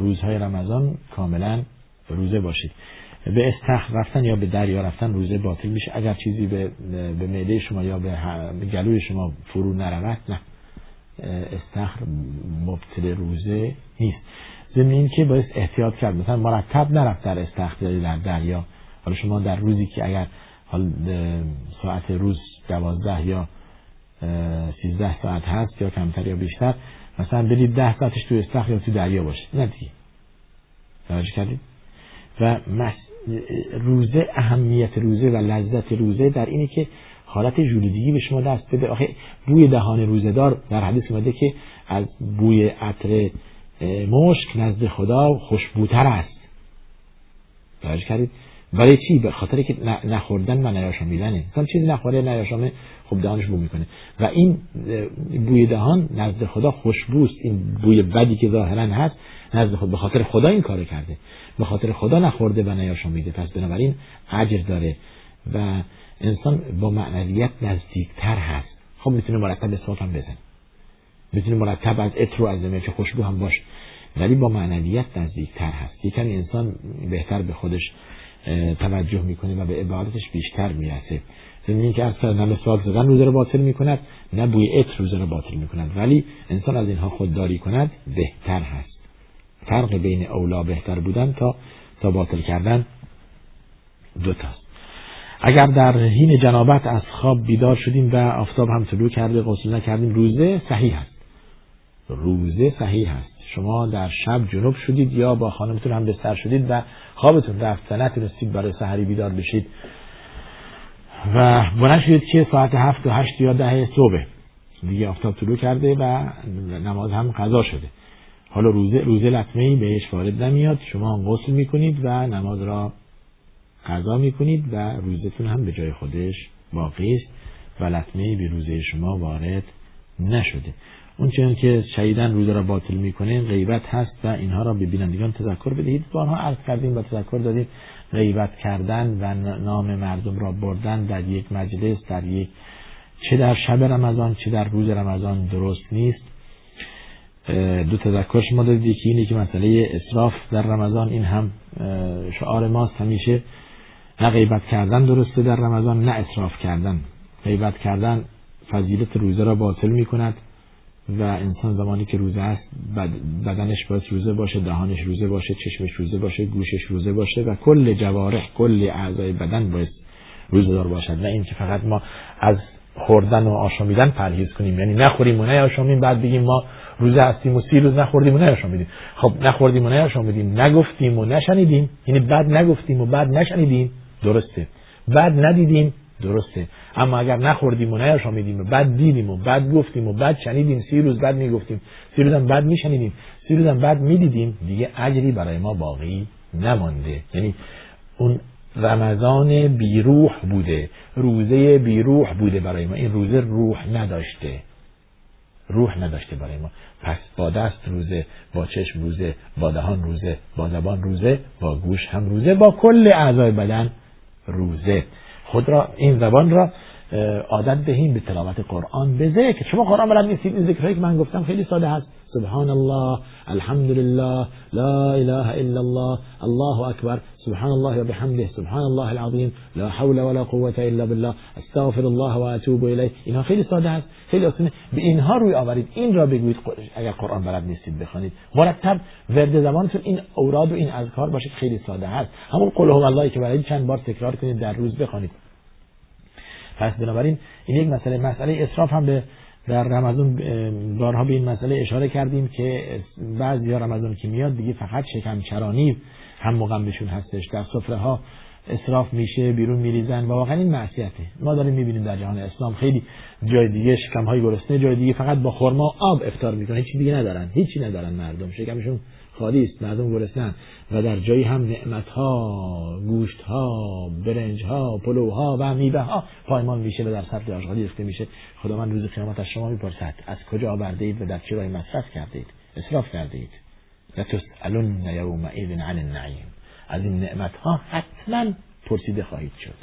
Speaker 1: روزهای رمضان کاملا روزه باشید. به استخر رفتن یا به دریا رفتن روزه باطل میشه. اگر چیزی به, به معده شما یا به گلوی شما فرو نرود نه. استخر مبتل روزه نیست. ضمن این که باید احتیاط کرد. مثلا مرتب نرفت در استخر در دریا. حالا شما در روزی که اگر حال ساعت روز دوازده یا سیزده ساعت هست یا کمتر یا بیشتر مثلا برید ده ساعتش تو استخر یا تو دریا باشید نه دیگه. توجه کردید؟ و روزه اهمیت روزه و لذت روزه در اینه که حالت جلودگی به شما دست بده. آخه بوی دهان روزدار در حدیث اومده که از بوی عطر مشک نزد خدا خوشبوتر است. توجه کردید؟ برای چی؟ به خاطر که نخوردن و نیاشامیدنه. مثلا چیزی نخوره نیاشامه خب دهانش بو می‌کنه. و این بوی دهان نزد خدا خوشبوست این بوی بدی که ظاهرا هست نزد خود به خاطر خدا این کارو کرده. به خاطر خدا نخورده و نیاشامیده. پس بنابراین اجر داره و انسان با معنویت نزدیکتر هست. خب می‌تونه مرتب اسمات هم بزن می‌تونه مرتب از اترو از که خوشبو هم باش ولی با معنویت نزدیکتر هست. یکم انسان بهتر به خودش توجه می‌کنه و به عبادتش بیشتر می‌رسه. زمین که اصلا نه مسواک زدن روزه رو باطل می‌کند نه بوی ات روزه رو باطل می‌کند. ولی انسان از اینها خودداری کند بهتر هست. فرق بین اولا بهتر بودن تا تا باطل کردن دوتاست اگر در حین جنابت از خواب بیدار شدیم و آفتاب هم طلوع کرده غسل نکردیم روزه صحیح است. روزه صحیح هست. شما در شب جنوب شدید یا با خانمتون هم بستر شدید و خوابتون رفت و نتونستید برای سحری بیدار بشید. و بلند شدید که ساعت هفت و هشت یا ده صبح. دیگه آفتاب طلوع کرده و نماز هم قضا شده. حالا روزه روزه لطمه ای بهش وارد نمیاد. شما غسل می‌کنید و نماز را قضا می‌کنید و روزتون هم به جای خودش باقی است و لطمه به روزه شما وارد نشده. اون چون که شهیدن روزه را باطل می‌کنه غیبت هست و اینها را به بینندگان تذکر بدهید. بارها عرض کردیم و تذکر دادیم. غیبت کردن و نام مردم را بردن در یک مجلس در یک چه در شب رمضان چه در روز رمضان درست نیست. دو تذکر شما دادید یکی اینه که مسئله اصراف در رمضان. این هم شعار ماست همیشه. نه غیبت کردن درسته در رمضان نه اصراف کردن. غیبت کردن فضیلت روزه را باطل می کند و انسان زمانی که روزه است بدنش باید روزه باشه دهانش روزه باشه چشمش روزه باشه گوشش روزه باشه و کل جوارح کل اعضای بدن باید روزه دار باشد و این که فقط ما از خوردن و آشامیدن پرهیز کنیم. یعنی نخوریم و نیاشامیم بعد بگیم ما روزه هستیم و سی روز نخوردیم و نیاشامیدیم. خب نخوردیم و نیاشامیدیم. نگفتیم و نشنیدیم. یعنی بعد نگفتیم و بعد نشنیدیم. درسته. بعد ندیدیم. درسته. اما اگر نخوردیم و نیاشامیدیم و بعد دیدیم و بعد گفتیم و بعد شنیدیم سی روز بعد می‌گفتیم سی روز هم بعد میشنیدیم سی روز هم بعد می‌دیدیم دیگه اجری برای ما باقی نمانده. یعنی اون رمضان بیروح بوده روزه بیروح بوده برای ما. این روزه روح نداشته. روح نداشته برای ما. پس با دست روزه با چشم روزه با دهان روزه با زبان روزه با گوش هم روزه با کل اعضای بدن روزه. خود را این زبان را عادت دهیم به تلاوت قرآن به ذکر. شما قرآن بلد نیستید این ذکرهایی که من گفتم خیلی ساده هست. سبحان الله الحمد لله لا اله الا الله الله اکبر سبحان الله وبحمده سبحان الله العظیم لا حول ولا قوة الا بالله استغفر الله و اتوب الیه. اینها خیلی ساده هست. خیلی آسونه. به اینها روی آورید. این را بگویید اگر قرآن بلد نیستید بخوانید. مرتب ورد زمانتون این اوراد و این اذکار باشید. خیلی ساده هست. همون قل هو الله که برای چند بار تکرار کنید در روز بخوانید. پس بنابراین این یک مسئله. مسئله اسراف هم به در رمضان بارها به این مسئله اشاره کردیم که بعضی رمضان که میاد دیگه فقط شکم چرانی هم مقام بهشون هستش. در سفره ها اصراف میشه بیرون میریزن و واقعا این معصیته. ما داریم می‌بینیم در جهان اسلام خیلی جای دیگه شکم های گرسنه جای دیگه فقط با خرما آب افطار می‌کنن. هیچی دیگه ندارن. هیچی ندارن مردم. شکمشون خالی است مردم گرسنن و در جایی هم نعمت ها گوشت ها برنج ها پلو ها و میوه ها پایمان میشه و در سطح آشغالی ریخته میشه. خدا من روز قیامت از شما می‌پرسد از کجا آورده اید و در چه راهی مصرف کرده اید اصراف کرده اید لتسالن یومئذ عن النعیم. از این نعمت ها حتما پرسیده خواهید شد.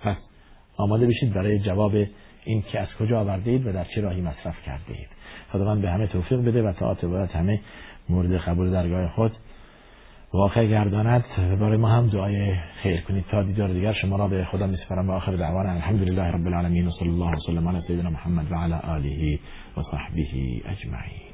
Speaker 1: پس آماده بشید برای جواب این که از کجا آورده اید و در چه راهی مصرف کرده اید خداوند به همه توفیق بده و تا باید همه مورد قبول درگاه خود واقع گرداند. برای ما هم دعای خیر کنید. تا دیدار دیگر شما را به خدا میسپارم و آخر دعوانا. الحمدلله رب العالمین. و صلی الله وسلم علی سیدنا محمد و علی آله و صحبه اجمعین.